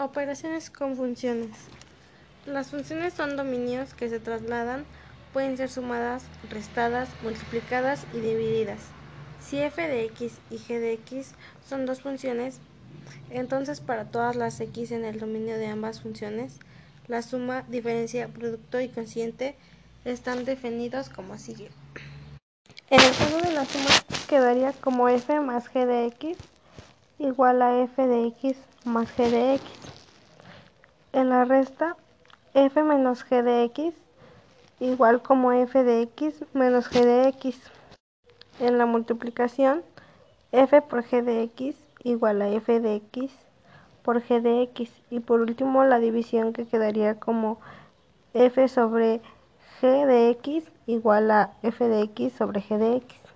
Operaciones con funciones. Las funciones son dominios que se trasladan, pueden ser sumadas, restadas, multiplicadas y divididas. Si f de x y g de x son dos funciones, entonces para todas las x en el dominio de ambas funciones, la suma, diferencia, producto y cociente están definidos como sigue. En el caso de la suma quedaría como f más g de x igual a f de x más g de x. En la resta, f menos g de x igual como f de x menos g de x. En la multiplicación, f por g de x igual a f de x por g de x. Y por último, la división que quedaría como f sobre g de x igual a f de x sobre g de x.